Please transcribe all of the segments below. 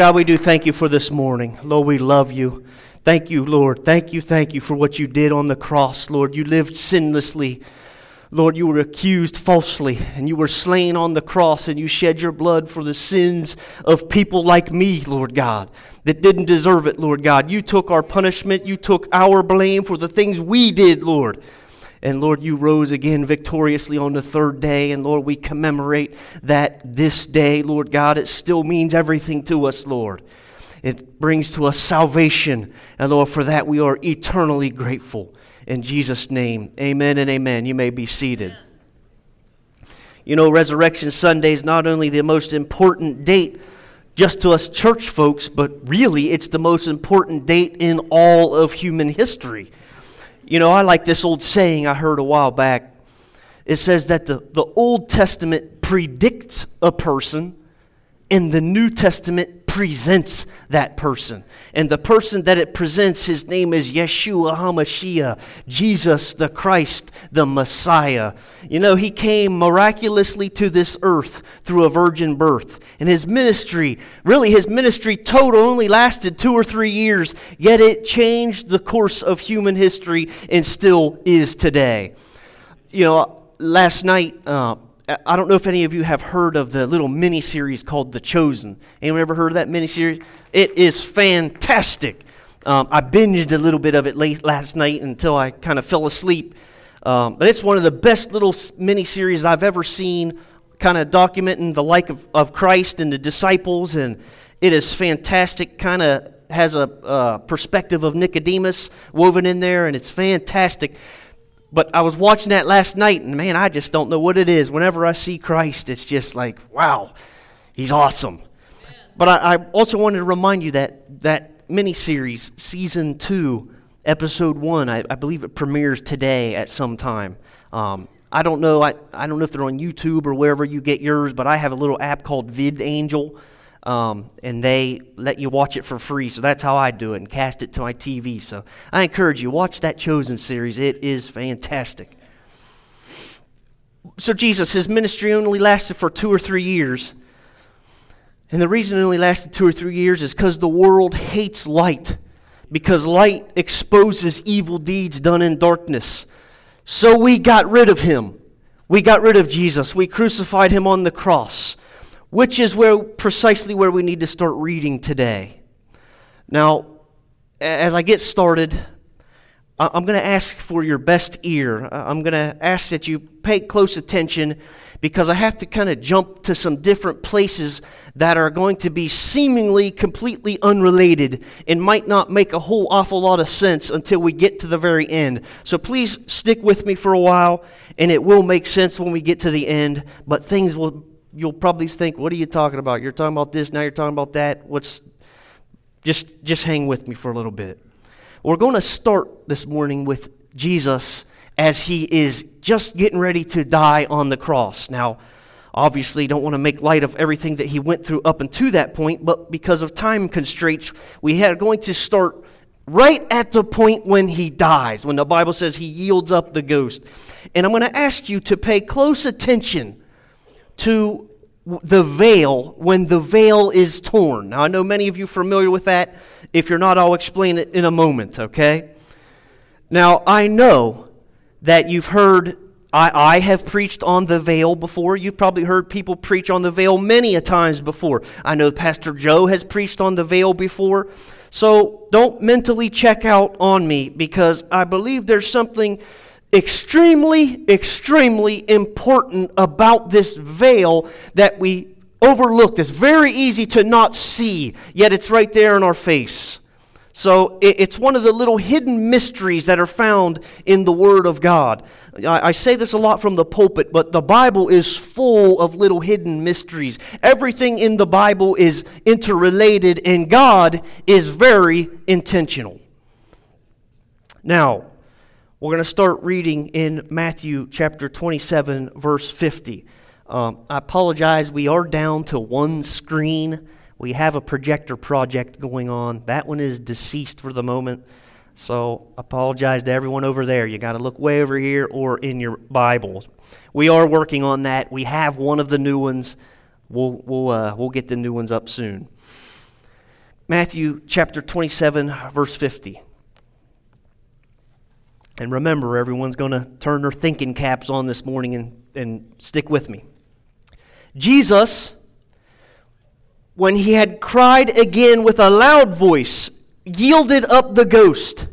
God, we do thank you for this morning. Lord, we love you. Thank you, Lord. Thank you, thank you for what you did on the cross, Lord. You lived sinlessly. Lord, you were accused falsely, and you were slain on the cross, and you shed your blood for the sins of people like me, Lord God, that didn't deserve it, Lord God. You took our punishment, you took our blame for the things we did, Lord. And Lord, you rose again victoriously on the third day. And Lord, we commemorate that this day, Lord God. It still means everything to us, Lord. It brings to us salvation. And Lord, for that we are eternally grateful. In Jesus' name, amen and amen. You may be seated. You know, Resurrection Sunday is not only the most important date just to us church folks, but really it's the most important date in all of human history. You know, I like this old saying I heard a while back. It says that the, the Old Testament predicts a person, and the New Testament presents that person. And the person that it presents, his name is Yeshua HaMashiach, Jesus the Christ, the Messiah. You know, he came miraculously to this earth through a virgin birth. And his ministry, really, his ministry total only lasted two or three years, yet it changed the course of human history and still is today. You know, last night, uh, I don't know if any of you have heard of the little mini series called The Chosen. Anyone ever heard of that mini series? It is fantastic. Um, I binged a little bit of it late last night until I kind of fell asleep. Um, but it's one of the best little mini series I've ever seen, kind of documenting the like of, of Christ and the disciples. And it is fantastic, kind of has a uh, perspective of Nicodemus woven in there, and it's fantastic. But I was watching that last night, and man, I just don't know what it is. Whenever I see Christ, it's just like, wow, he's awesome. But I, I also wanted to remind you that that miniseries, season two, episode one, I, I believe it premieres today at some time. Um, I don't know. I, I don't know if they're on YouTube or wherever you get yours, but I have a little app called VidAngel um, and they let you watch it for free. So that's how I do it and cast it to my TV. So I encourage you, watch that Chosen series. It is fantastic. So, Jesus, his ministry only lasted for two or three years. And the reason it only lasted two or three years is because the world hates light, because light exposes evil deeds done in darkness. So we got rid of him. We got rid of Jesus. We crucified him on the cross which is where precisely where we need to start reading today. Now, as I get started, I'm going to ask for your best ear. I'm going to ask that you pay close attention because I have to kind of jump to some different places that are going to be seemingly completely unrelated and might not make a whole awful lot of sense until we get to the very end. So please stick with me for a while and it will make sense when we get to the end, but things will you'll probably think, what are you talking about? You're talking about this, now you're talking about that. What's just just hang with me for a little bit. We're going to start this morning with Jesus as he is just getting ready to die on the cross. Now, obviously don't want to make light of everything that he went through up until that point, but because of time constraints, we are going to start right at the point when he dies, when the Bible says he yields up the ghost. And I'm going to ask you to pay close attention to the veil when the veil is torn. Now, I know many of you are familiar with that. If you're not, I'll explain it in a moment, okay? Now, I know that you've heard, I, I have preached on the veil before. You've probably heard people preach on the veil many a times before. I know Pastor Joe has preached on the veil before. So don't mentally check out on me because I believe there's something extremely, extremely important about this veil that we overlooked. It's very easy to not see, yet it's right there in our face. So it's one of the little hidden mysteries that are found in the Word of God. I say this a lot from the pulpit, but the Bible is full of little hidden mysteries. Everything in the Bible is interrelated, and God is very intentional. Now, we're going to start reading in Matthew chapter 27, verse 50. Um, I apologize, we are down to one screen. We have a projector project going on. That one is deceased for the moment. So apologize to everyone over there. You got to look way over here or in your Bibles. We are working on that. We have one of the new ones. We'll, we'll, uh, we'll get the new ones up soon. Matthew chapter 27, verse 50. And remember, everyone's going to turn their thinking caps on this morning and, and stick with me. Jesus, when he had cried again with a loud voice, yielded up the ghost.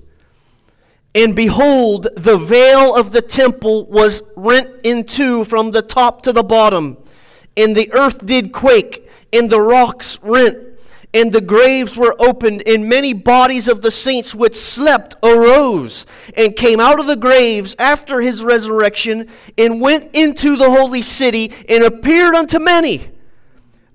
And behold, the veil of the temple was rent in two from the top to the bottom, and the earth did quake, and the rocks rent and the graves were opened, and many bodies of the saints which slept arose and came out of the graves after his resurrection and went into the holy city and appeared unto many.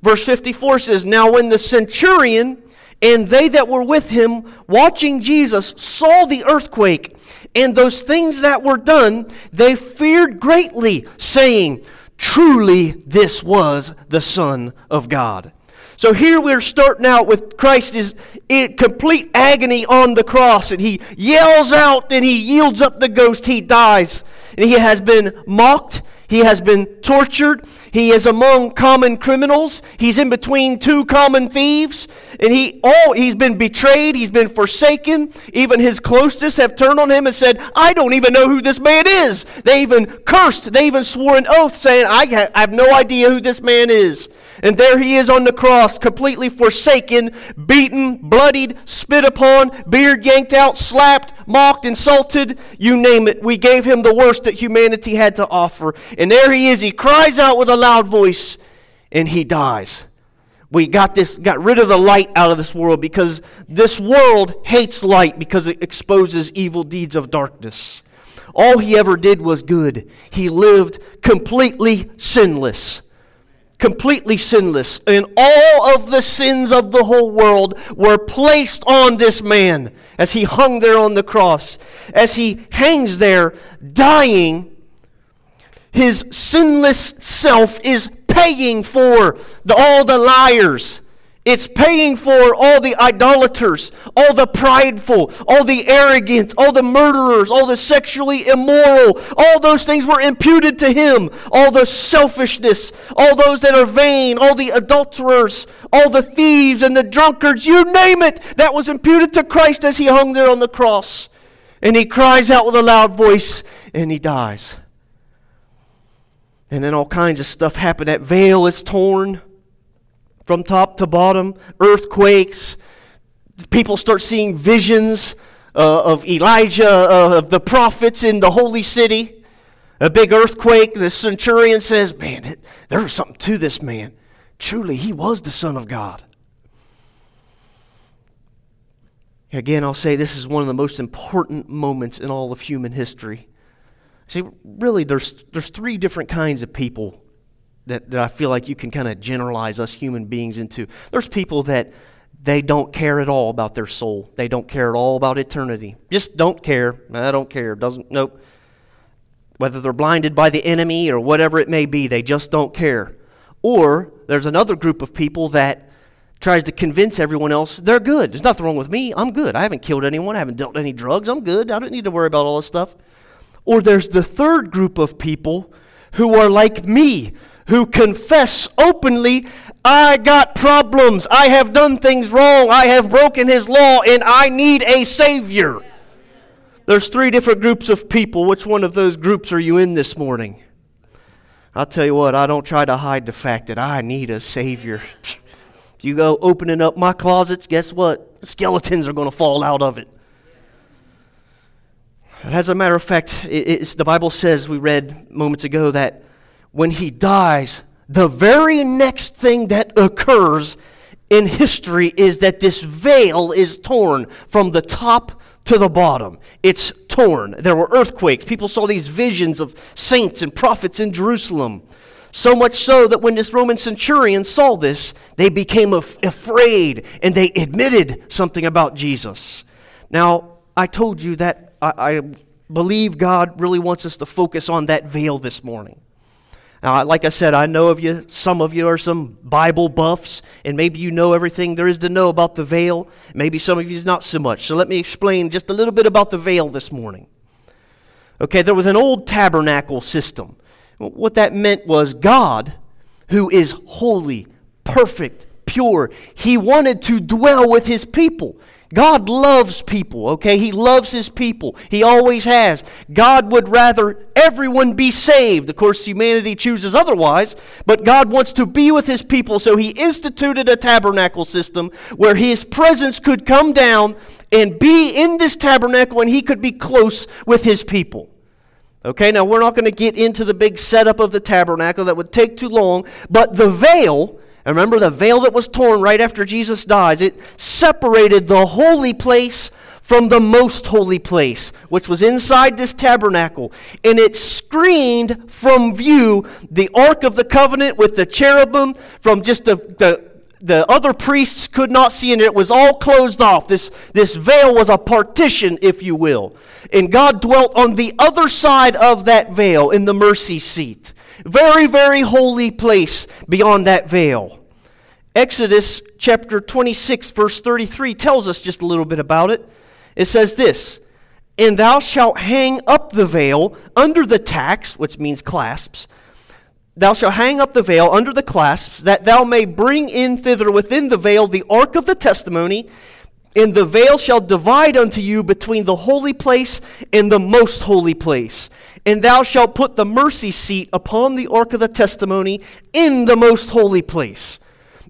Verse 54 says, Now when the centurion and they that were with him watching Jesus saw the earthquake and those things that were done, they feared greatly, saying, Truly this was the Son of God. So here we're starting out with Christ is in complete agony on the cross, and he yells out and he yields up the ghost. He dies. And he has been mocked. He has been tortured. He is among common criminals. He's in between two common thieves. And he all he's been betrayed. He's been forsaken. Even his closest have turned on him and said, I don't even know who this man is. They even cursed. They even swore an oath saying, I have no idea who this man is. And there he is on the cross, completely forsaken, beaten, bloodied, spit upon, beard yanked out, slapped, mocked, insulted, you name it. We gave him the worst that humanity had to offer. And there he is. He cries out with a loud voice, and he dies. We got this got rid of the light out of this world because this world hates light because it exposes evil deeds of darkness. All he ever did was good. He lived completely sinless completely sinless, and all of the sins of the whole world were placed on this man as he hung there on the cross. As he hangs there, dying, his sinless self is paying for the, all the liars it's paying for all the idolaters, all the prideful, all the arrogant, all the murderers, all the sexually immoral. All those things were imputed to him. All the selfishness, all those that are vain, all the adulterers, all the thieves and the drunkards, you name it, that was imputed to Christ as he hung there on the cross. And he cries out with a loud voice and he dies. And then all kinds of stuff happen. That veil is torn from top to bottom, earthquakes. People start seeing visions uh, of Elijah, uh, of the prophets in the holy city. A big earthquake. The centurion says, Man, it, there was something to this man. Truly, he was the Son of God. Again, I'll say this is one of the most important moments in all of human history. See, really, there's, there's three different kinds of people that, that I feel like you can kind of generalize us human beings into. There's people that they don't care at all about their soul. They don't care at all about eternity. Just don't care. I don't care. Doesn't nope. Whether they're blinded by the enemy or whatever it may be, they just don't care. Or there's another group of people that tries to convince everyone else they're good. There's nothing wrong with me. I'm good. I haven't killed anyone. I haven't dealt any drugs. I'm good. I don't need to worry about all this stuff. Or there's the third group of people who are like me, who confess openly, I got problems. I have done things wrong. I have broken his law, and I need a Savior. There's three different groups of people. Which one of those groups are you in this morning? I'll tell you what, I don't try to hide the fact that I need a Savior. If you go opening up my closets, guess what? Skeletons are going to fall out of it. As a matter of fact, the Bible says, we read moments ago, that when he dies, the very next thing that occurs in history is that this veil is torn from the top to the bottom. It's torn. There were earthquakes. People saw these visions of saints and prophets in Jerusalem. So much so that when this Roman centurion saw this, they became af- afraid and they admitted something about Jesus. Now, I told you that I, I believe God really wants us to focus on that veil this morning. Now, like I said, I know of you, some of you are some Bible buffs, and maybe you know everything there is to know about the veil. Maybe some of you is not so much. So let me explain just a little bit about the veil this morning. Okay, there was an old tabernacle system. What that meant was God, who is holy, perfect, pure. He wanted to dwell with his people. God loves people, okay? He loves his people. He always has. God would rather everyone be saved. Of course, humanity chooses otherwise, but God wants to be with his people, so he instituted a tabernacle system where his presence could come down and be in this tabernacle and he could be close with his people. Okay, now we're not going to get into the big setup of the tabernacle, that would take too long, but the veil and remember the veil that was torn right after Jesus dies, it separated the holy place from the most holy place, which was inside this tabernacle. And it screened from view the Ark of the Covenant with the cherubim from just the, the the other priests could not see, and it was all closed off. This, this veil was a partition, if you will. And God dwelt on the other side of that veil in the mercy seat. Very, very holy place beyond that veil. Exodus chapter 26, verse 33 tells us just a little bit about it. It says this And thou shalt hang up the veil under the tacks, which means clasps. Thou shalt hang up the veil under the clasps, that thou may bring in thither within the veil the ark of the testimony. And the veil shall divide unto you between the holy place and the most holy place. And thou shalt put the mercy seat upon the ark of the testimony in the most holy place.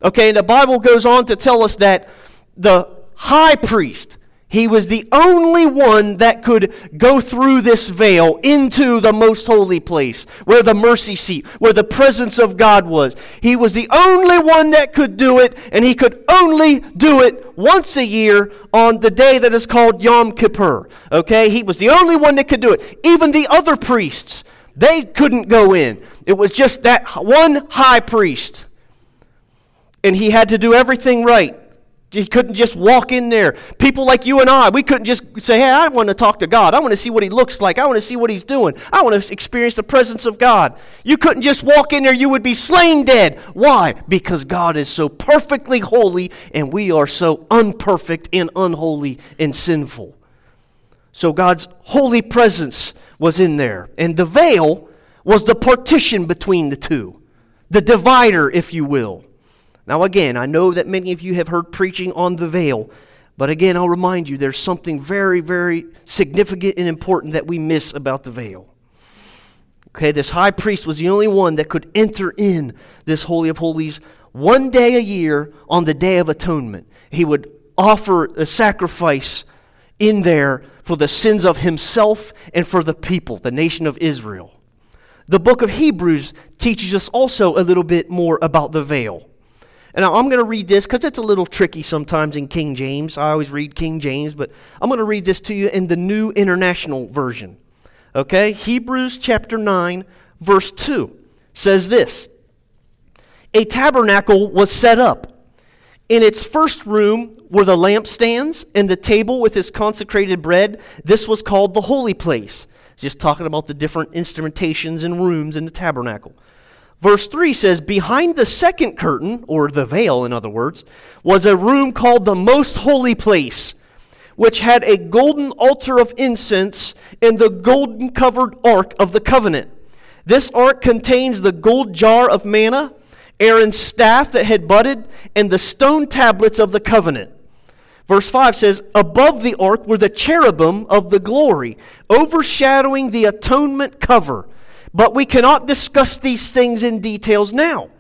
Okay, and the Bible goes on to tell us that the high priest, he was the only one that could go through this veil into the most holy place, where the mercy seat, where the presence of God was. He was the only one that could do it, and he could only do it once a year on the day that is called Yom Kippur. Okay? He was the only one that could do it. Even the other priests, they couldn't go in. It was just that one high priest. And he had to do everything right. He couldn't just walk in there. People like you and I, we couldn't just say, hey, I want to talk to God. I want to see what he looks like. I want to see what he's doing. I want to experience the presence of God. You couldn't just walk in there, you would be slain dead. Why? Because God is so perfectly holy and we are so unperfect and unholy and sinful. So God's holy presence was in there. And the veil was the partition between the two, the divider, if you will. Now, again, I know that many of you have heard preaching on the veil, but again, I'll remind you there's something very, very significant and important that we miss about the veil. Okay, this high priest was the only one that could enter in this Holy of Holies one day a year on the Day of Atonement. He would offer a sacrifice in there for the sins of himself and for the people, the nation of Israel. The book of Hebrews teaches us also a little bit more about the veil. And now I'm going to read this because it's a little tricky sometimes in King James. I always read King James, but I'm going to read this to you in the New International Version. Okay? Hebrews chapter 9, verse 2 says this A tabernacle was set up. In its first room were the lampstands and the table with its consecrated bread. This was called the holy place. Just talking about the different instrumentations and rooms in the tabernacle. Verse 3 says, Behind the second curtain, or the veil, in other words, was a room called the most holy place, which had a golden altar of incense and the golden covered ark of the covenant. This ark contains the gold jar of manna, Aaron's staff that had budded, and the stone tablets of the covenant. Verse 5 says, Above the ark were the cherubim of the glory, overshadowing the atonement cover. But we cannot discuss these things in details now.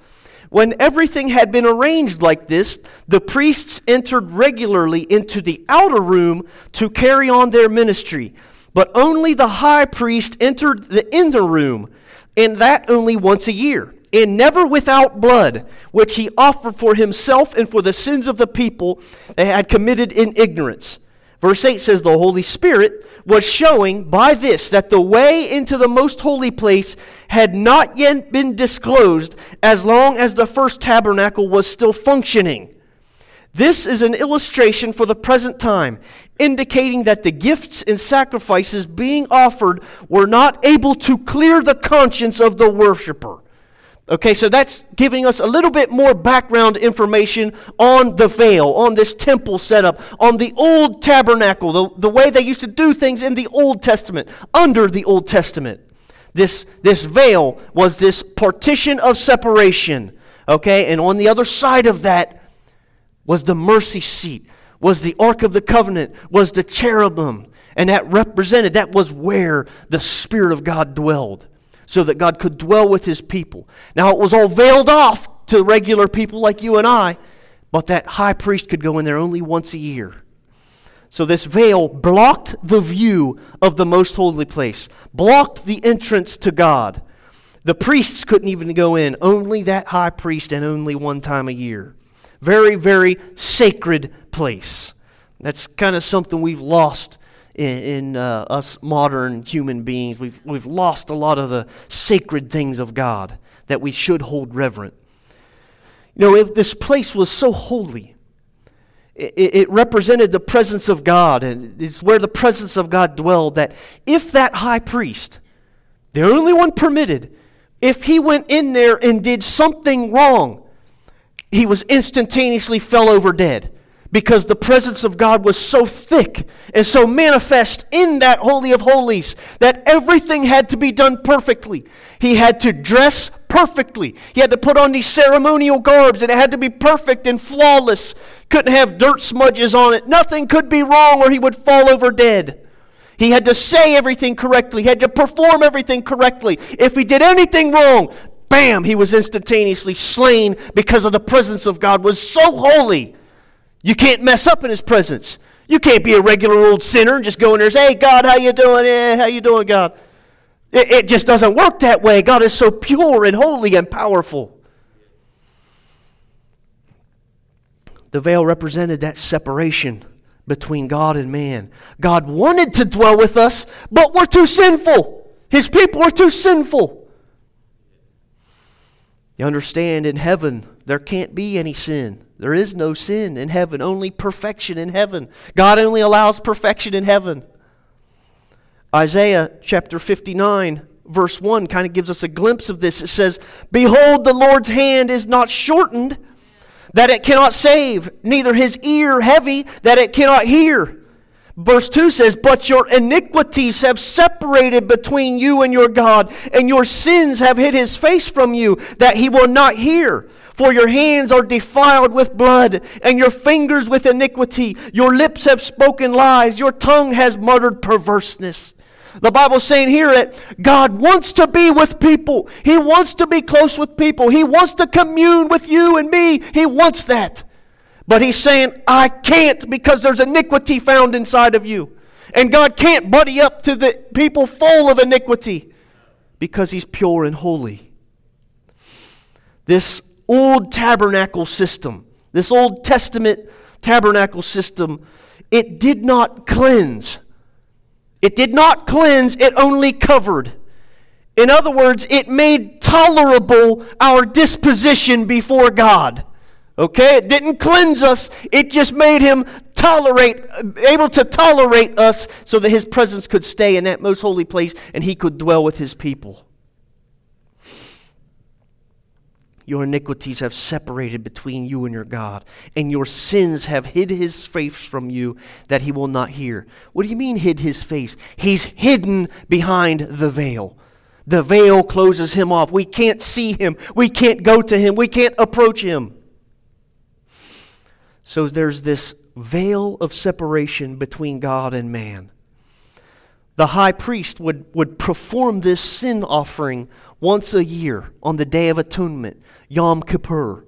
When everything had been arranged like this, the priests entered regularly into the outer room to carry on their ministry. But only the high priest entered the inner room, and that only once a year, and never without blood, which he offered for himself and for the sins of the people they had committed in ignorance. Verse 8 says, The Holy Spirit was showing by this that the way into the most holy place had not yet been disclosed as long as the first tabernacle was still functioning. This is an illustration for the present time, indicating that the gifts and sacrifices being offered were not able to clear the conscience of the worshiper. Okay, so that's giving us a little bit more background information on the veil, on this temple setup, on the old tabernacle, the, the way they used to do things in the Old Testament, under the Old Testament. This, this veil was this partition of separation. Okay, and on the other side of that, was the mercy seat, was the Ark of the Covenant, was the cherubim. And that represented, that was where the Spirit of God dwelled, so that God could dwell with his people. Now, it was all veiled off to regular people like you and I, but that high priest could go in there only once a year. So this veil blocked the view of the most holy place, blocked the entrance to God. The priests couldn't even go in, only that high priest and only one time a year. Very, very sacred place. That's kind of something we've lost in, in uh, us modern human beings. We've, we've lost a lot of the sacred things of God that we should hold reverent. You know, if this place was so holy, it, it represented the presence of God, and it's where the presence of God dwelled. That if that high priest, the only one permitted, if he went in there and did something wrong, he was instantaneously fell over dead because the presence of God was so thick and so manifest in that Holy of Holies that everything had to be done perfectly. He had to dress perfectly. He had to put on these ceremonial garbs and it had to be perfect and flawless. Couldn't have dirt smudges on it. Nothing could be wrong or he would fall over dead. He had to say everything correctly. He had to perform everything correctly. If he did anything wrong, bam, he was instantaneously slain because of the presence of God was so holy. You can't mess up in his presence. You can't be a regular old sinner and just go in there and say, "Hey God, how you doing? Eh, how you doing, God?" It, it just doesn't work that way. God is so pure and holy and powerful. The veil represented that separation between God and man. God wanted to dwell with us, but we're too sinful. His people are too sinful. You understand, in heaven, there can't be any sin. There is no sin in heaven, only perfection in heaven. God only allows perfection in heaven. Isaiah chapter 59, verse 1, kind of gives us a glimpse of this. It says, Behold, the Lord's hand is not shortened that it cannot save, neither his ear heavy that it cannot hear. Verse 2 says, But your iniquities have separated between you and your God, and your sins have hid his face from you, that he will not hear. For your hands are defiled with blood, and your fingers with iniquity. Your lips have spoken lies, your tongue has muttered perverseness. The Bible's saying here that God wants to be with people. He wants to be close with people. He wants to commune with you and me. He wants that. But He's saying, I can't because there's iniquity found inside of you. And God can't buddy up to the people full of iniquity because He's pure and holy. This old tabernacle system, this Old Testament tabernacle system, it did not cleanse it did not cleanse, it only covered. In other words, it made tolerable our disposition before God. Okay? It didn't cleanse us, it just made him tolerate, able to tolerate us so that his presence could stay in that most holy place and he could dwell with his people. Your iniquities have separated between you and your God, and your sins have hid his face from you that he will not hear. What do you mean, hid his face? He's hidden behind the veil. The veil closes him off. We can't see him. We can't go to him. We can't approach him. So there's this veil of separation between God and man. The high priest would, would perform this sin offering once a year on the Day of Atonement, Yom Kippur,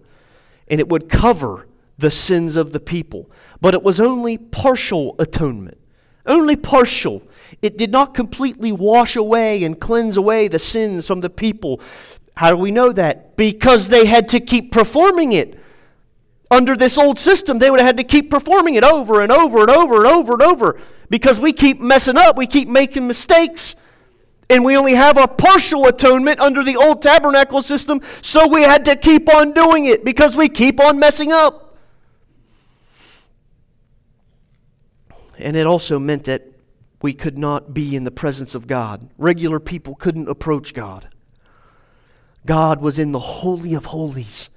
and it would cover the sins of the people. But it was only partial atonement, only partial. It did not completely wash away and cleanse away the sins from the people. How do we know that? Because they had to keep performing it. Under this old system, they would have had to keep performing it over and over and over and over and over because we keep messing up, we keep making mistakes. And we only have a partial atonement under the old tabernacle system, so we had to keep on doing it because we keep on messing up. And it also meant that we could not be in the presence of God. Regular people couldn't approach God. God was in the Holy of Holies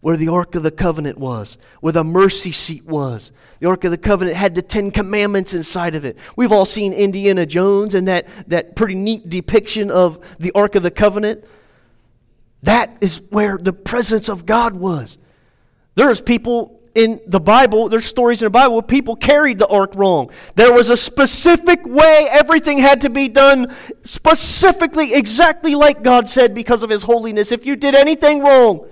where the Ark of the Covenant was, where the mercy seat was. The Ark of the Covenant had the Ten Commandments inside of it. We've all seen Indiana Jones and that, that pretty neat depiction of the Ark of the Covenant. That is where the presence of God was. There's people in the Bible, there's stories in the Bible where people carried the ark wrong. There was a specific way everything had to be done, specifically, exactly like God said because of His holiness. If you did anything wrong,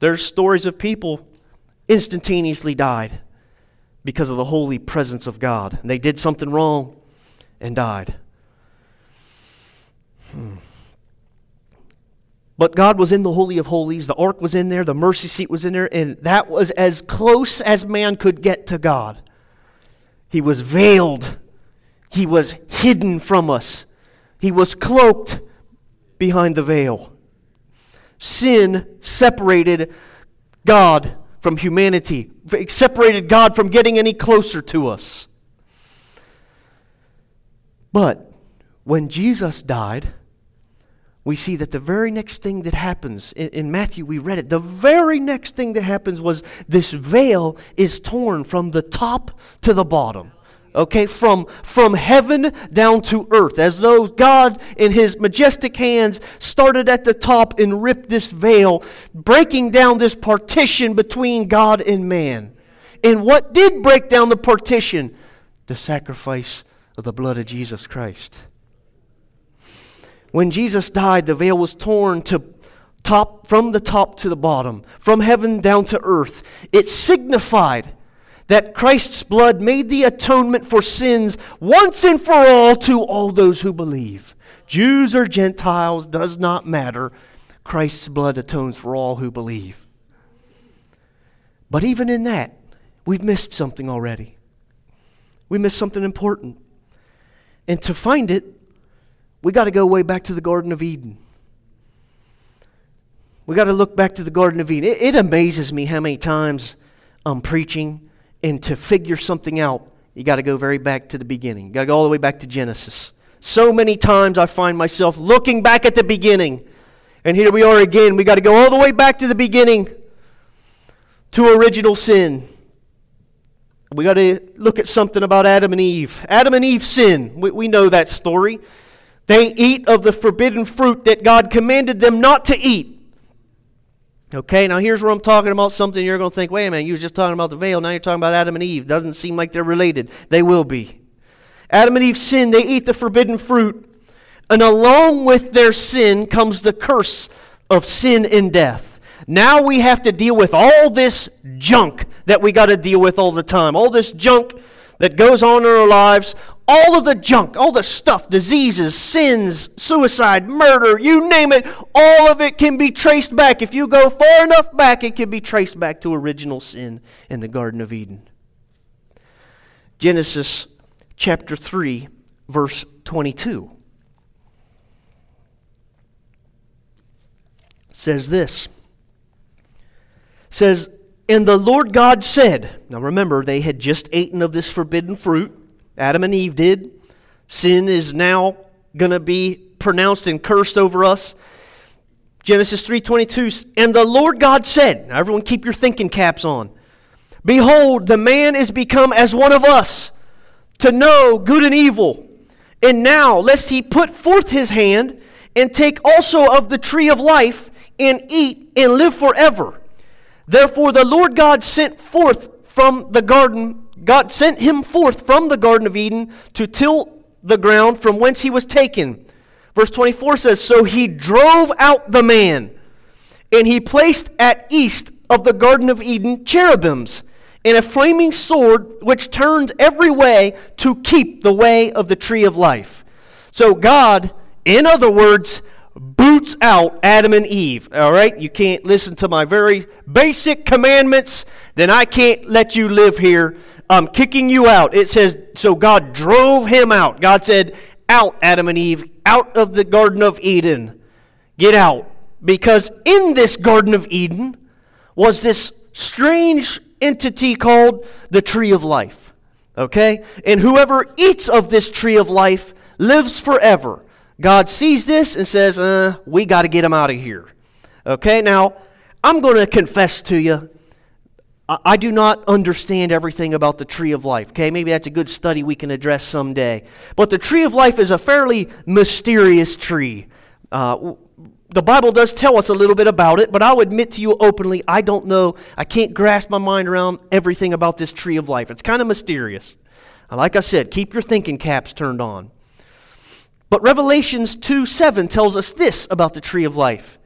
there's stories of people instantaneously died because of the holy presence of God. And they did something wrong and died. Hmm. But God was in the Holy of Holies. The ark was in there. The mercy seat was in there. And that was as close as man could get to God. He was veiled, He was hidden from us, He was cloaked behind the veil. Sin separated God from humanity, separated God from getting any closer to us. But when Jesus died, we see that the very next thing that happens, in, in, Matthew we read it, the very next thing that happens was this veil is torn from the top to the bottom. Okay, from, from heaven down to earth, as though God, in his majestic hands, started at the top and ripped this veil, breaking down this partition between God and man. And what did break down the partition? The sacrifice of the blood of Jesus Christ. When Jesus died, the veil was torn to top from the top to the bottom, from heaven down to earth. It signified that Christ's blood made the atonement for sins once and for all to all those who believe. Jews or Gentiles does not matter. Christ's blood atones for all who believe. But even in that, we've missed something already. We missed something important. And to find it, we got to go way back to the Garden of Eden. We got to look back to the Garden of Eden. It, it, amazes me how many times I'm preaching, and to figure something out, you got to go very back to the beginning. You got to go all the way back to Genesis. So many times I find myself looking back at the beginning, and here we are again. We got to go all the way back to the beginning to original sin. We got to look at something about Adam and Eve. Adam and Eve sin. We, we know that story. They eat of the forbidden fruit that God commanded them not to eat. Okay, now here's where I'm talking about something you're going to think, wait a minute, you were just talking about the veil, now you're talking about Adam and Eve. Doesn't seem like they're related. They will be. Adam and Eve sin, they eat the forbidden fruit, and along with their sin comes the curse of sin and death. Now we have to deal with all this junk that we got to deal with all the time. All this junk that goes on in our lives, all of the junk, all the stuff, diseases, sins, suicide, murder, you name it, all of it can be traced back. If you go far enough back, it can be traced back to original sin in the Garden of Eden. Genesis chapter 3, verse 22 says this. Says, And the Lord God said, now remember, they had just eaten of this forbidden fruit. Adam and Eve did. Sin is now going to be pronounced and cursed over us. Genesis 3:22 and the Lord God said, now everyone keep your thinking caps on. Behold, the man is become as one of us to know good and evil. And now lest he put forth his hand and take also of the tree of life and eat and live forever. Therefore the Lord God sent forth from the garden God sent him forth from the Garden of Eden to till the ground from whence he was taken. Verse 24 says, So he drove out the man, and he placed at east of the Garden of Eden cherubims, and a flaming sword which turns every way to keep the way of the tree of life. So God, in other words, boots out Adam and Eve. All right? You can't listen to my very basic commandments, then I can't let you live here I'm kicking you out. It says, so God drove him out. God said, out, Adam and Eve, out of the Garden of Eden. Get out. Because in this Garden of Eden was this strange entity called the tree of life. Okay? And whoever eats of this tree of life lives forever. God sees this and says, uh, we got to get him out of here. Okay? Now, I'm going to confess to you I do not understand everything about the tree of life. Okay, maybe that's a good study we can address someday. But the tree of life is a fairly mysterious tree. Uh, the Bible does tell us a little bit about it, but I'll admit to you openly, I don't know. I can't grasp my mind around everything about this tree of life. It's kind of mysterious. Like I said, keep your thinking caps turned on. But Revelations 2 7 tells us this about the tree of life.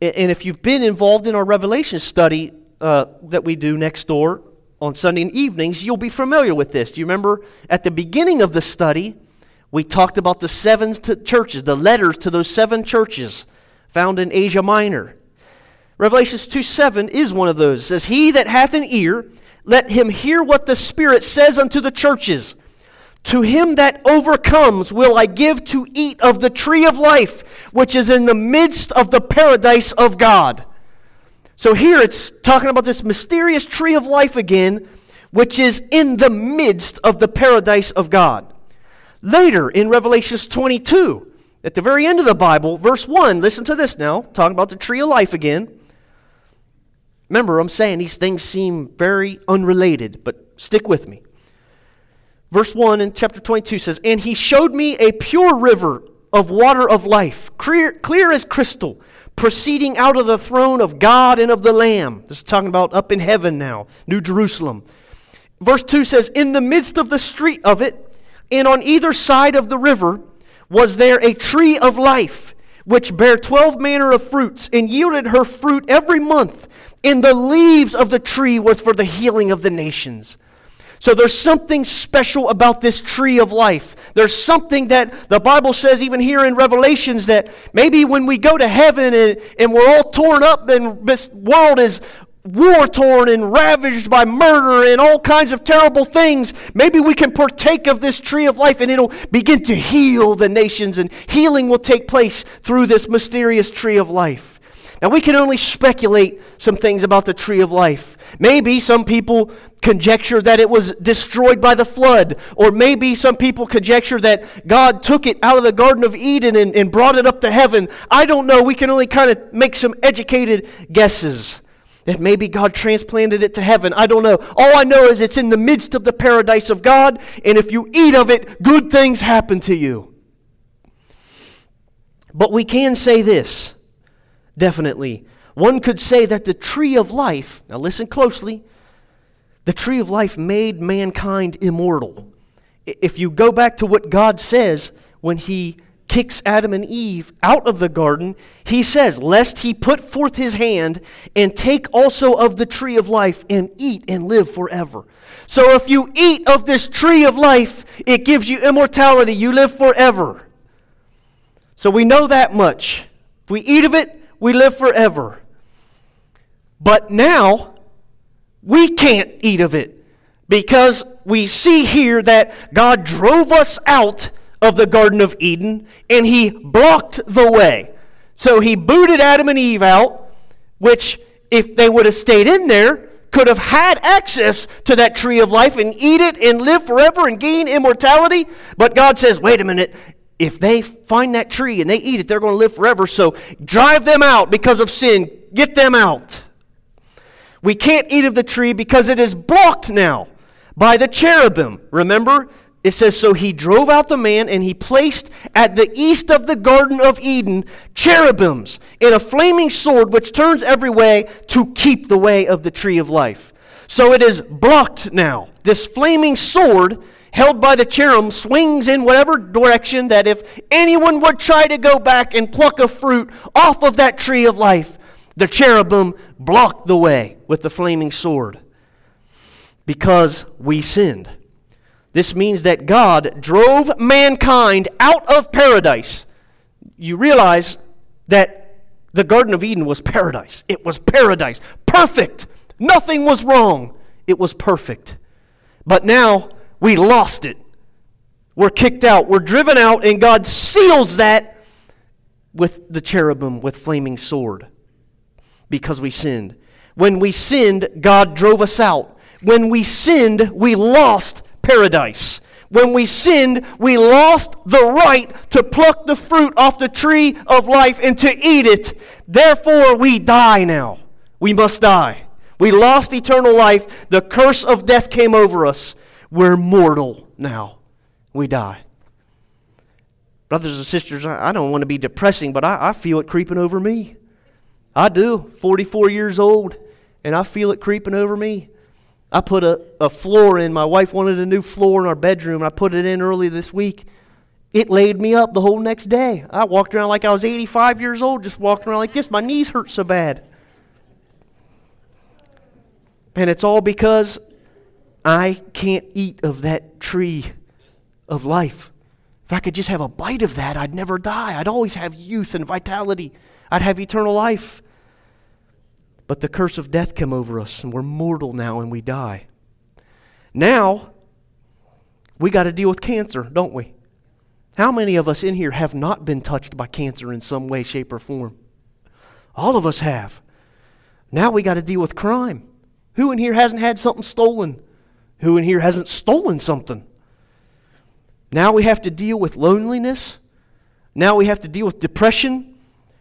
And if you've been involved in our Revelation study uh, that we do next door on Sunday evenings, you'll be familiar with this. Do you remember at the beginning of the study, we talked about the seven churches, the letters to those seven churches found in Asia Minor. Revelations 2 7 is one of those. It says, He that hath an ear, let him hear what the Spirit says unto the churches. To him that overcomes will I give to eat of the tree of life, which is in the midst of the paradise of God. So here it's talking about this mysterious tree of life again, which is in the midst of the paradise of God. Later in Revelations 22, at the very end of the Bible, verse 1, listen to this now, talking about the tree of life again. Remember, I'm saying these things seem very unrelated, but stick with me. Verse 1 in chapter 22 says, And he showed me a pure river of water of life, clear, clear as crystal, proceeding out of the throne of God and of the Lamb. This is talking about up in heaven now, New Jerusalem. Verse 2 says, In the midst of the street of it, and on either side of the river, was there a tree of life, which bare twelve manner of fruits, and yielded her fruit every month. And the leaves of the tree was for the healing of the nations. So there's something special about this tree of life. There's something that the Bible says, even here in Revelations, that maybe when we go to heaven and, and we're all torn up and this world is war torn and ravaged by murder and all kinds of terrible things, maybe we can partake of this tree of life and it'll begin to heal the nations, and healing will take place through this mysterious tree of life. Now, we can only speculate some things about the tree of life. Maybe some people conjecture that it was destroyed by the flood, or maybe some people conjecture that God took it out of the Garden of Eden and, and brought it up to heaven. I don't know. We can only kind of make some educated guesses. That maybe God transplanted it to heaven. I don't know. All I know is it's in the midst of the paradise of God, and if you eat of it, good things happen to you. But we can say this definitely. One could say that the tree of life, now listen closely, the tree of life made mankind immortal. If you go back to what God says when He kicks Adam and Eve out of the garden, He says, Lest He put forth His hand and take also of the tree of life and eat and live forever. So if you eat of this tree of life, it gives you immortality. You live forever. So we know that much. If we eat of it, we live forever. But now, we can't eat of it because we see here that God drove us out of the Garden of Eden and he blocked the way. So he booted Adam and Eve out, which, if they would have stayed in there, could have had access to that tree of life and eat it and live forever and gain immortality. But God says, wait a minute, if they find that tree and they eat it, they're going to live forever. So drive them out because of sin. Get them out. We can't eat of the tree because it is blocked now by the cherubim. Remember? It says, So he drove out the man, and he placed at the east of the Garden of Eden cherubims in a flaming sword which turns every way to keep the way of the tree of life. So it is blocked now. This flaming sword held by the cherub swings in whatever direction that if anyone would try to go back and pluck a fruit off of that tree of life, the cherubim blocked the way with the flaming sword because we sinned. This means that God drove mankind out of paradise. You realize that the Garden of Eden was paradise. It was paradise. Perfect. Nothing was wrong. It was perfect. But now we lost it. We're kicked out. We're driven out, and God seals that with the cherubim with flaming sword because we sinned. When we sinned, God drove us out. When we sinned, we lost paradise. When we sinned, we lost the right to pluck the fruit off the tree of life and to eat it. Therefore, we die now. We must die. We lost eternal life. The curse of death came over us. We're mortal now. We die. Brothers and sisters, I, don't want to be depressing, but I, I feel it creeping over me. I do. 44 years old, and I feel it creeping over me. I put a, a floor in. My wife wanted a new floor in our bedroom, I put it in early this week. It laid me up the whole next day. I walked around like I was 85 years old, just walking around like this. My knees hurt so bad. And it's all because I can't eat of that tree of life. If I could just have a bite of that, I'd never die. I'd always have youth and vitality. I'd have eternal life. But the curse of death came over us, and we're mortal now and we die. Now, we got to deal with cancer, don't we? How many of us in here have not been touched by cancer in some way, shape, or form? All of us have. Now we got to deal with crime. Who in here hasn't had something stolen? Who in here hasn't stolen something? Now we have to deal with loneliness. Now we have to deal with depression,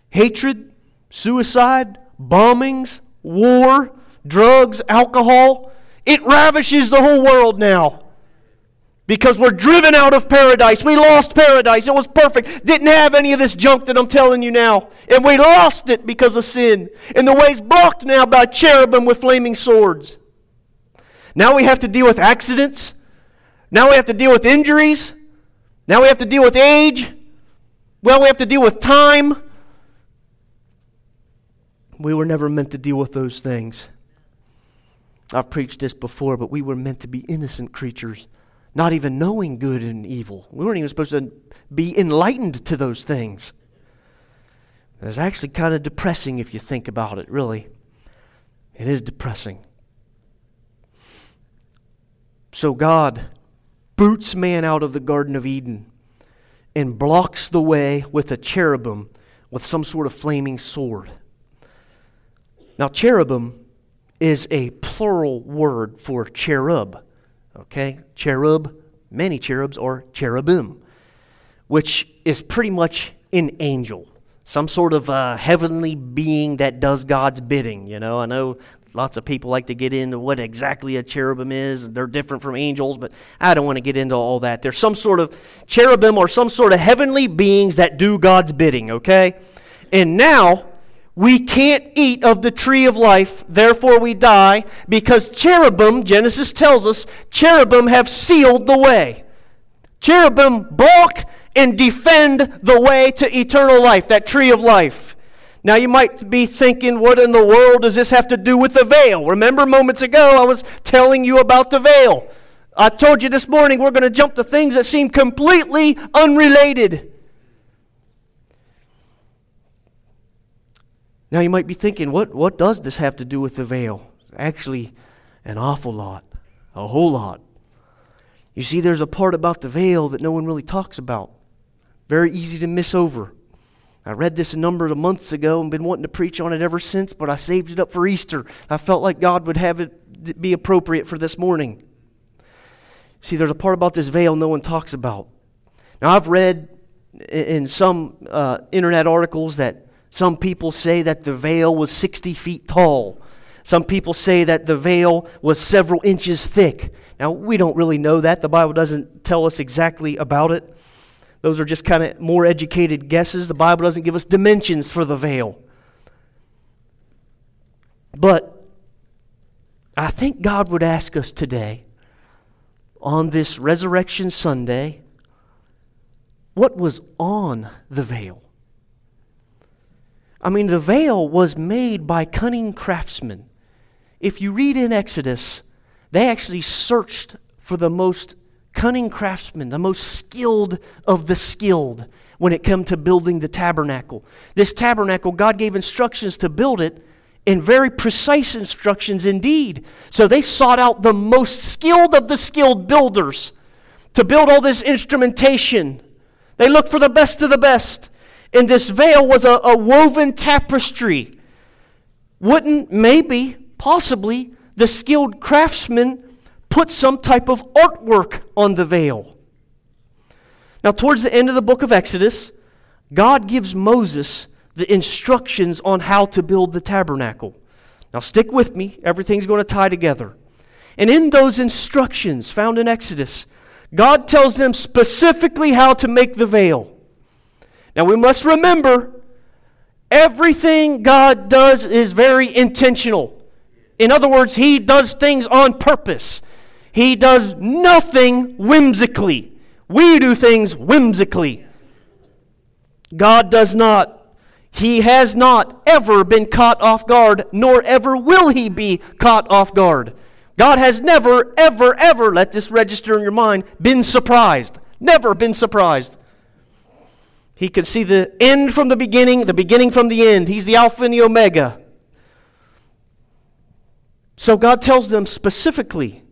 hatred, suicide, bombings, war, drugs, alcohol. It ravishes the whole world now. Because we're driven out of paradise. We lost paradise. It was perfect. Didn't have any of this junk that I'm telling you now. And we lost it because of sin. And the way's blocked now by cherubim with flaming swords. Now we have to deal with accidents. Now we have to deal with injuries. Now we have to deal with age. Well, we have to deal with time. We were never meant to deal with those things. I've preached this before, but we were meant to be innocent creatures, not even knowing good and evil. We weren't even supposed to be enlightened to those things. It's actually kind of depressing if you think about it, really. It is depressing. So God boots man out of the Garden of Eden and blocks the way with a cherubim with some sort of flaming sword. Now, cherubim is a plural word for cherub. Okay? Cherub, many cherubs, or cherubim, which is pretty much an angel, some sort of heavenly being that does God's bidding. You know, I know lots of people like to get into what exactly a cherubim is. They're different from angels, but I don't want to get into all that. There's some sort of cherubim or some sort of heavenly beings that do God's bidding, okay? And now, we can't eat of the tree of life, therefore we die, because cherubim, Genesis tells us, cherubim have sealed the way. Cherubim block and defend the way to eternal life, that tree of life. Now you might be thinking, what in the world does this have to do with the veil? Remember moments ago I was telling you about the veil. I told you this morning we're going to jump to things that seem completely unrelated. Now you might be thinking, what, what does this have to do with the veil? Actually, an awful lot, a whole lot. You see, there's a part about the veil that no one really talks about. Very easy to miss over. I read this a number of months ago and been wanting to preach on it ever since, but I saved it up for Easter. I felt like God would have it be appropriate for this morning. See, there's a part about this veil no one talks about. Now, I've read in some uh, internet articles that some people say that the veil was 60 feet tall. Some people say that the veil was several inches thick. Now, we don't really know that. The Bible doesn't tell us exactly about it. Those are just kind of more educated guesses. The Bible doesn't give us dimensions for the veil. But I think God would ask us today, on this Resurrection Sunday, what was on the veil? I mean, the veil was made by cunning craftsmen. If you read in Exodus, they actually searched for the most cunning craftsmen, the most skilled of the skilled when it came to building the tabernacle. This tabernacle, God gave instructions to build it, and very precise instructions indeed. So they sought out the most skilled of the skilled builders to build all this instrumentation. They looked for the best of the best and this veil was a, a woven tapestry. Wouldn't maybe, possibly, the skilled craftsman put some type of artwork on the veil? Now, towards the end of the book of Exodus, God gives Moses the instructions on how to build the tabernacle. Now, stick with me, everything's going to tie together. And in those instructions found in Exodus, God tells them specifically how to make the veil. Now we must remember everything God does is very intentional. In other words, He does things on purpose. He does nothing whimsically. We do things whimsically. God does not. He has not ever been caught off guard, nor ever will he be caught off guard. God has never, ever, ever, let this register in your mind, been surprised. Never been surprised. He could see the end from the beginning, the beginning from the end. He's the Alpha and the Omega. So God tells them specifically,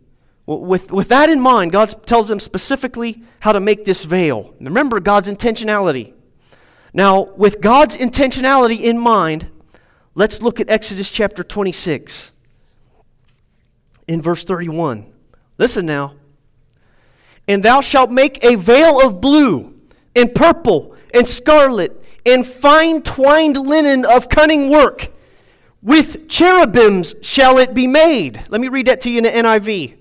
with, with that in mind, God tells them specifically how to make this veil. Remember God's intentionality. Now, with God's intentionality in mind, let's look at Exodus chapter 26 in verse 31. Listen now. And thou shalt make a veil of blue and purple and scarlet and fine twined linen of cunning work. With cherubims shall it be made. Let me read that to you in the NIV.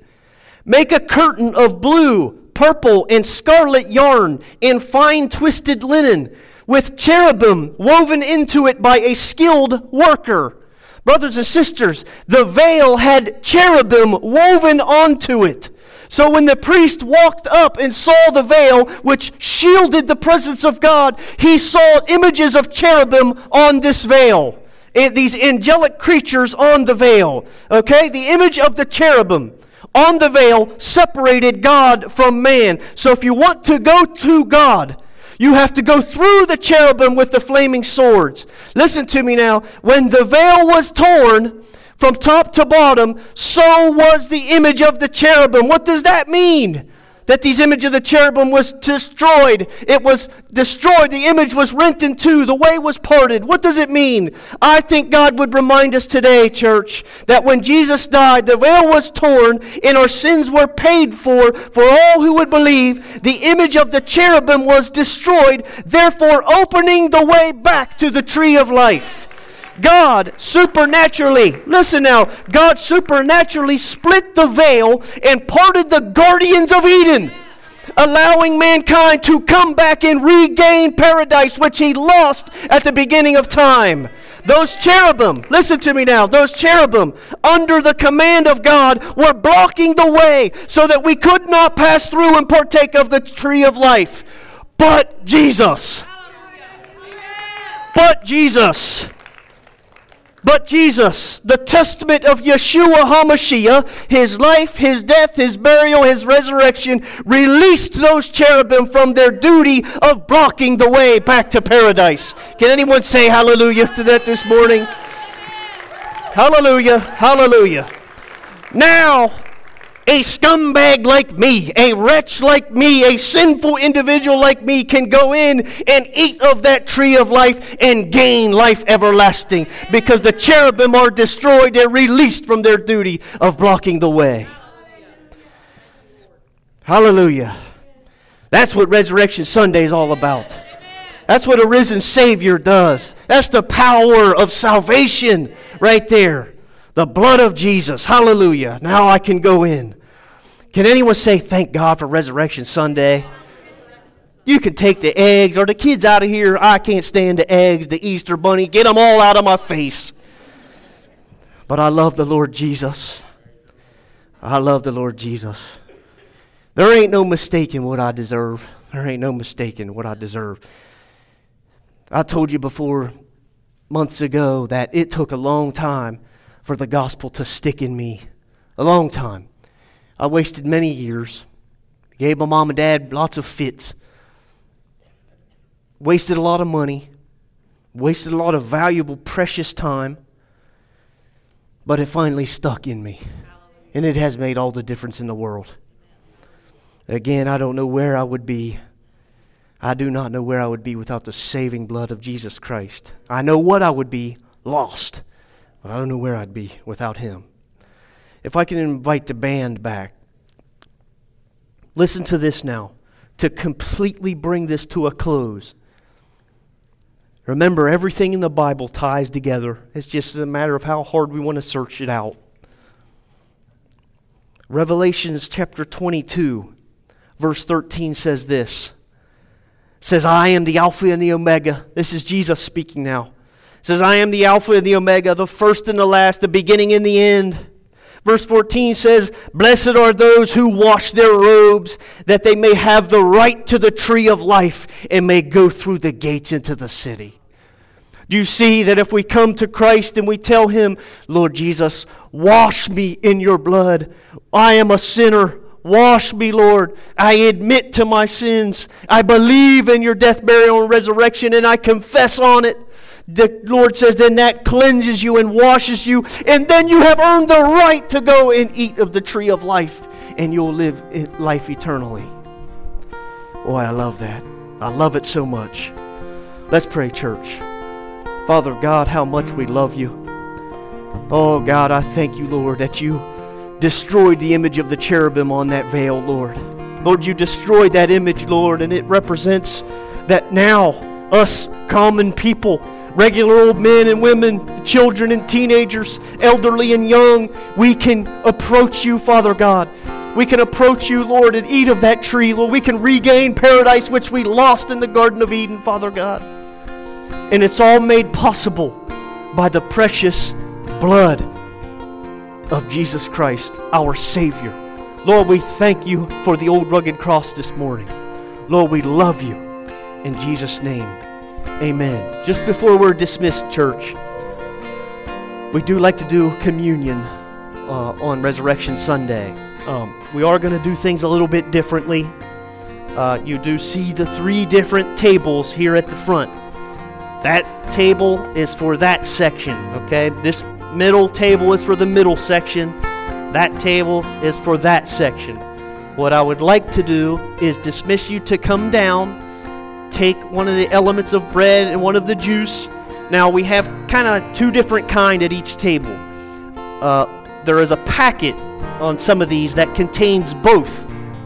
Make a curtain of blue, purple, and scarlet yarn and fine twisted linen with cherubim woven into it by a skilled worker. Brothers and sisters, the veil had cherubim woven onto it. So when the priest walked up and saw the veil, which shielded the presence of God, he saw images of cherubim on this veil. It, these angelic creatures on the veil. Okay? The image of the cherubim on the veil separated God from man. So if you want to go to God, you have to go through the cherubim with the flaming swords. Listen to me now. When the veil was torn from top to bottom, so was the image of the cherubim. What does that mean? That these image of the cherubim was destroyed. It was destroyed. The image was rent in two. The way was parted. What does it mean? I think God would remind us today, church, that when Jesus died, the veil was torn and our sins were paid for for all who would believe. The image of the cherubim was destroyed, therefore opening the way back to the tree of life. God supernaturally, listen now, God supernaturally split the veil and parted the guardians of Eden, allowing mankind to come back and regain paradise, which he lost at the beginning of time. Those cherubim, listen to me now, those cherubim, under the command of God, were blocking the way so that we could not pass through and partake of the tree of life. But Jesus. But Jesus. But Jesus, the testament of Yeshua HaMashiach, his life, his death, his burial, his resurrection, released those cherubim from their duty of blocking the way back to paradise. Can anyone say hallelujah to that this morning? Hallelujah, hallelujah. Now, a scumbag like me, a wretch like me, a sinful individual like me can go in and eat of that tree of life and gain life everlasting because the cherubim are destroyed, they're released from their duty of blocking the way. Hallelujah. That's what Resurrection Sunday is all about. That's what a risen Savior does. That's the power of salvation right there. The blood of Jesus. Hallelujah. Now I can go in. Can anyone say thank God for Resurrection Sunday? You can take the eggs or the kids out of here. I can't stand the eggs, the Easter bunny. Get them all out of my face. But I love the Lord Jesus. I love the Lord Jesus. There ain't no mistaking what I deserve. There ain't no mistaking what I deserve. I told you before months ago that it took a long time for the gospel to stick in me. A long time. I wasted many years. Gave my mom and dad lots of fits. Wasted a lot of money. Wasted a lot of valuable, precious time. But it finally stuck in me. And it has made all the difference in the world. Again, I don't know where I would be. I do not know where I would be without the saving blood of Jesus Christ. I know what I would be lost, but I don't know where I'd be without Him. If I can invite the band back. Listen to this now to completely bring this to a close. Remember, everything in the Bible ties together. It's just a matter of how hard we want to search it out. Revelations chapter 22, verse 13 says this says, I am the Alpha and the Omega. This is Jesus speaking now. says, I am the Alpha and the Omega, the first and the last, the beginning and the end. Verse 14 says, Blessed are those who wash their robes, that they may have the right to the tree of life and may go through the gates into the city. Do you see that if we come to Christ and we tell Him, Lord Jesus, wash me in your blood, I am a sinner. Wash me, Lord. I admit to my sins. I believe in your death, burial, and resurrection, and I confess on it. The Lord says, then that cleanses you and washes you, and then you have earned the right to go and eat of the tree of life, and you'll live life eternally. Boy, I love that. I love it so much. Let's pray, church. Father God, how much we love you. Oh, God, I thank you, Lord, that you destroyed the image of the cherubim on that veil, Lord. Lord, you destroyed that image, Lord, and it represents that now us common people regular old men and women, children and teenagers, elderly and young, we can approach you, Father God. We can approach you, Lord, and eat of that tree, Lord. We can regain paradise which we lost in the Garden of Eden, Father God. And it's all made possible by the precious blood of Jesus Christ, our Savior. Lord, we thank you for the old rugged cross this morning. Lord, we love you. In Jesus' name. Amen. Just before we're dismissed, church, we do like to do communion uh, on Resurrection Sunday. Um, we are going to do things a little bit differently. Uh, you do see the three different tables here at the front. That table is for that section, okay? This middle table is for the middle section. That table is for that section. What I would like to do is dismiss you to come down take one of the elements of bread and one of the juice. Now we have kind of two different kind at each table. Uh, there is a packet on some of these that contains both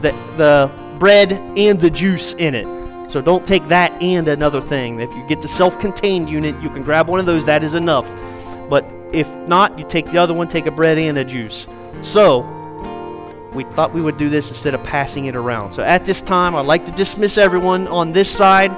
the, the bread and the juice in it. So don't take that and another thing. If you get the self-contained unit, you can grab one of those. That is enough. But if not, you take the other one, take a bread and a juice. So we thought we would do this instead of passing it around. So at this time, I'd like to dismiss everyone on this side,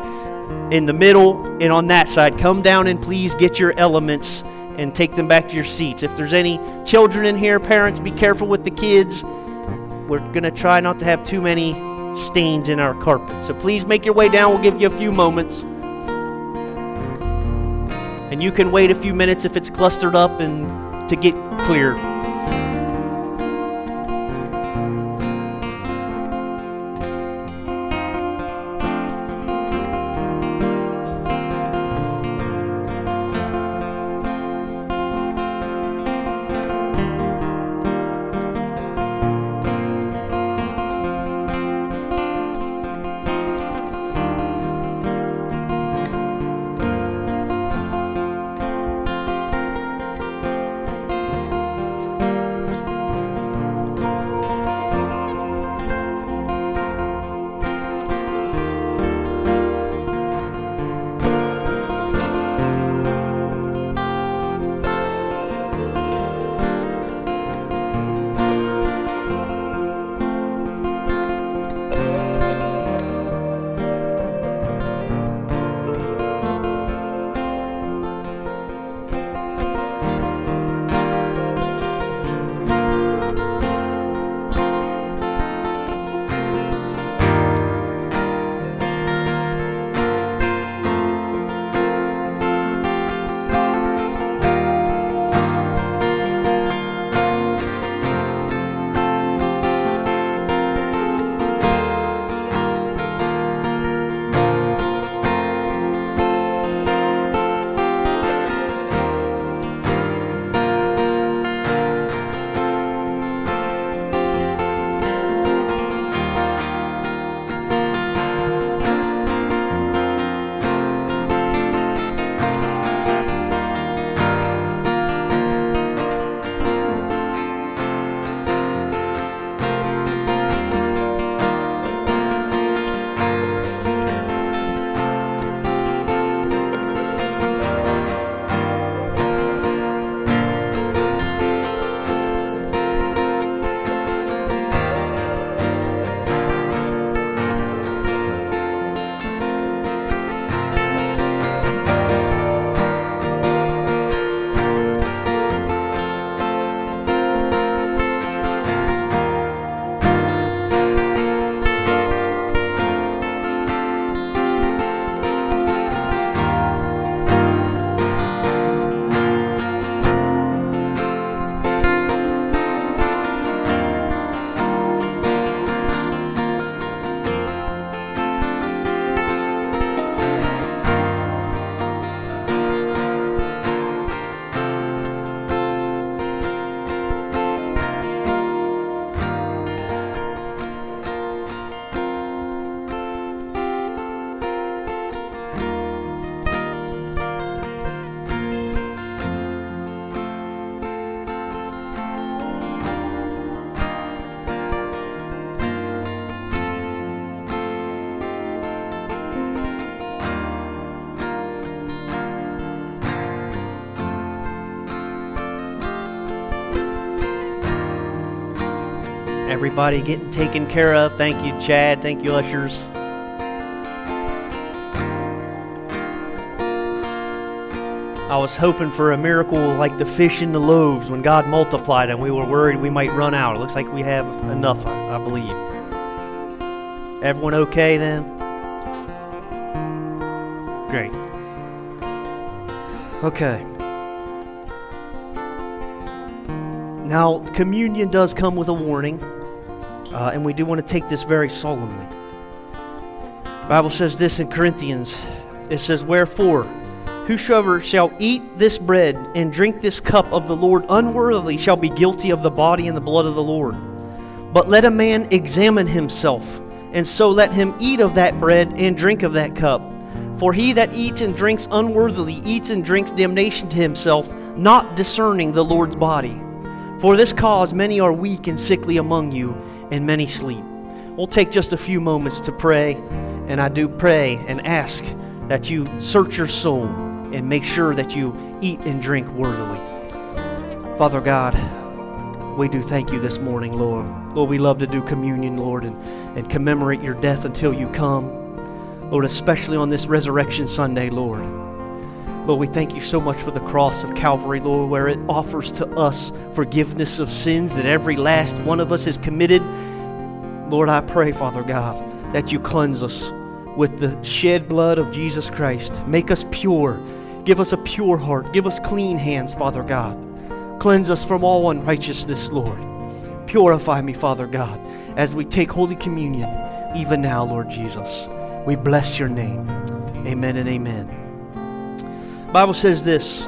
in the middle, and on that side. Come down and please get your elements and take them back to your seats. If there's any children in here, parents, be careful with the kids. We're going to try not to have too many stains in our carpet. So please make your way down. We'll give you a few moments. And you can wait a few minutes if it's clustered up and to get cleared. Everybody getting taken care of. Thank you, Chad. Thank you, ushers. I was hoping for a miracle like the fish and the loaves when God multiplied and We were worried we might run out. It looks like we have enough, I, I believe. Everyone okay then? Great. Okay. Now, communion does come with a warning, uh, and we do want to take this very solemnly. The Bible says this in Corinthians. It says, Wherefore, Whosoever shall eat this bread and drink this cup of the Lord unworthily shall be guilty of the body and the blood of the Lord. But let a man examine himself, and so let him eat of that bread and drink of that cup. For he that eats and drinks unworthily eats and drinks damnation to himself, not discerning the Lord's body. For this cause many are weak and sickly among you, and many sleep. We'll take just a few moments to pray, and I do pray and ask that you search your soul and make sure that you eat and drink worthily. Father God, we do thank you this morning, Lord. Lord, we love to do communion, Lord, and, and commemorate your death until you come. Lord, especially on this Resurrection Sunday, Lord. Lord, we thank you so much for the cross of Calvary, Lord, where it offers to us forgiveness of sins that every last one of us has committed. Lord, I pray, Father God, that you cleanse us with the shed blood of Jesus Christ. Make us pure Give us a pure heart. Give us clean hands, Father God. Cleanse us from all unrighteousness, Lord. Purify me, Father God, as we take Holy Communion, even now, Lord Jesus. We bless your name. Amen and amen. Bible says this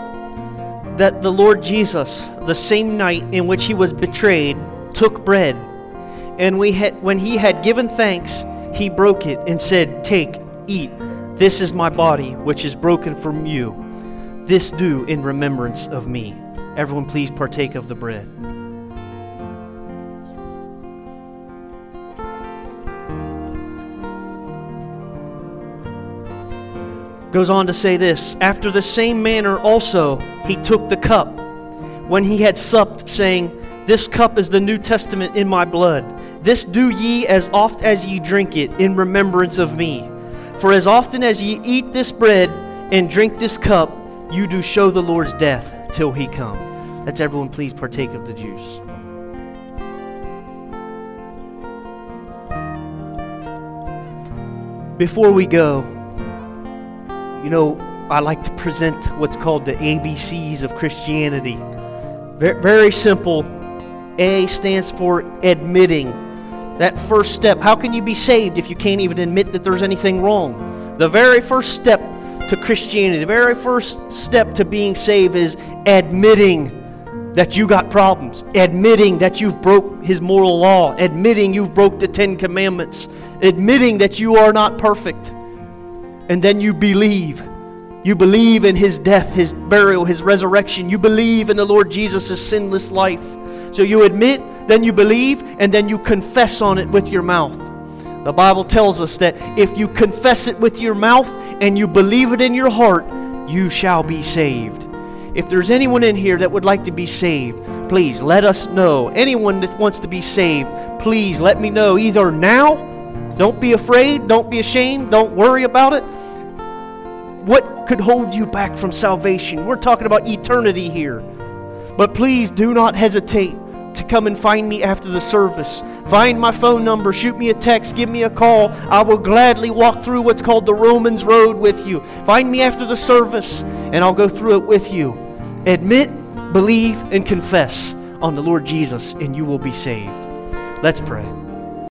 that the Lord Jesus, the same night in which he was betrayed, took bread, and we had, when he had given thanks, he broke it and said, Take, eat. This is my body, which is broken from you. This do in remembrance of me. Everyone, please partake of the bread. Goes on to say this After the same manner also he took the cup when he had supped, saying, This cup is the New Testament in my blood. This do ye as oft as ye drink it in remembrance of me. For as often as ye eat this bread and drink this cup, you do show the Lord's death till he come. Let's everyone please partake of the juice. Before we go, you know, I like to present what's called the ABCs of Christianity. Very, simple. A stands for admitting. That first step. How can you be saved if you can't even admit that there's anything wrong? The very first step to Christianity, the very first step to being saved is admitting that you got problems, admitting that you've broke his moral law, admitting you've broke the 10 commandments, admitting that you are not perfect. And then you believe. You believe in his death, his burial, his resurrection. You believe in the Lord Jesus' sinless life. So you admit, then you believe, and then you confess on it with your mouth. The Bible tells us that if you confess it with your mouth and you believe it in your heart, you shall be saved. If there's anyone in here that would like to be saved, please let us know. Anyone that wants to be saved, please let me know either now, don't be afraid, don't be ashamed, don't worry about it. What could hold you back from salvation? We're talking about eternity here. But please do not hesitate to come and find me after the service. Find my phone number, shoot me a text, give me a call. I will gladly walk through what's called the Romans Road with you. Find me after the service, and I'll go through it with you. Admit, believe, and confess on the Lord Jesus, and you will be saved. Let's pray.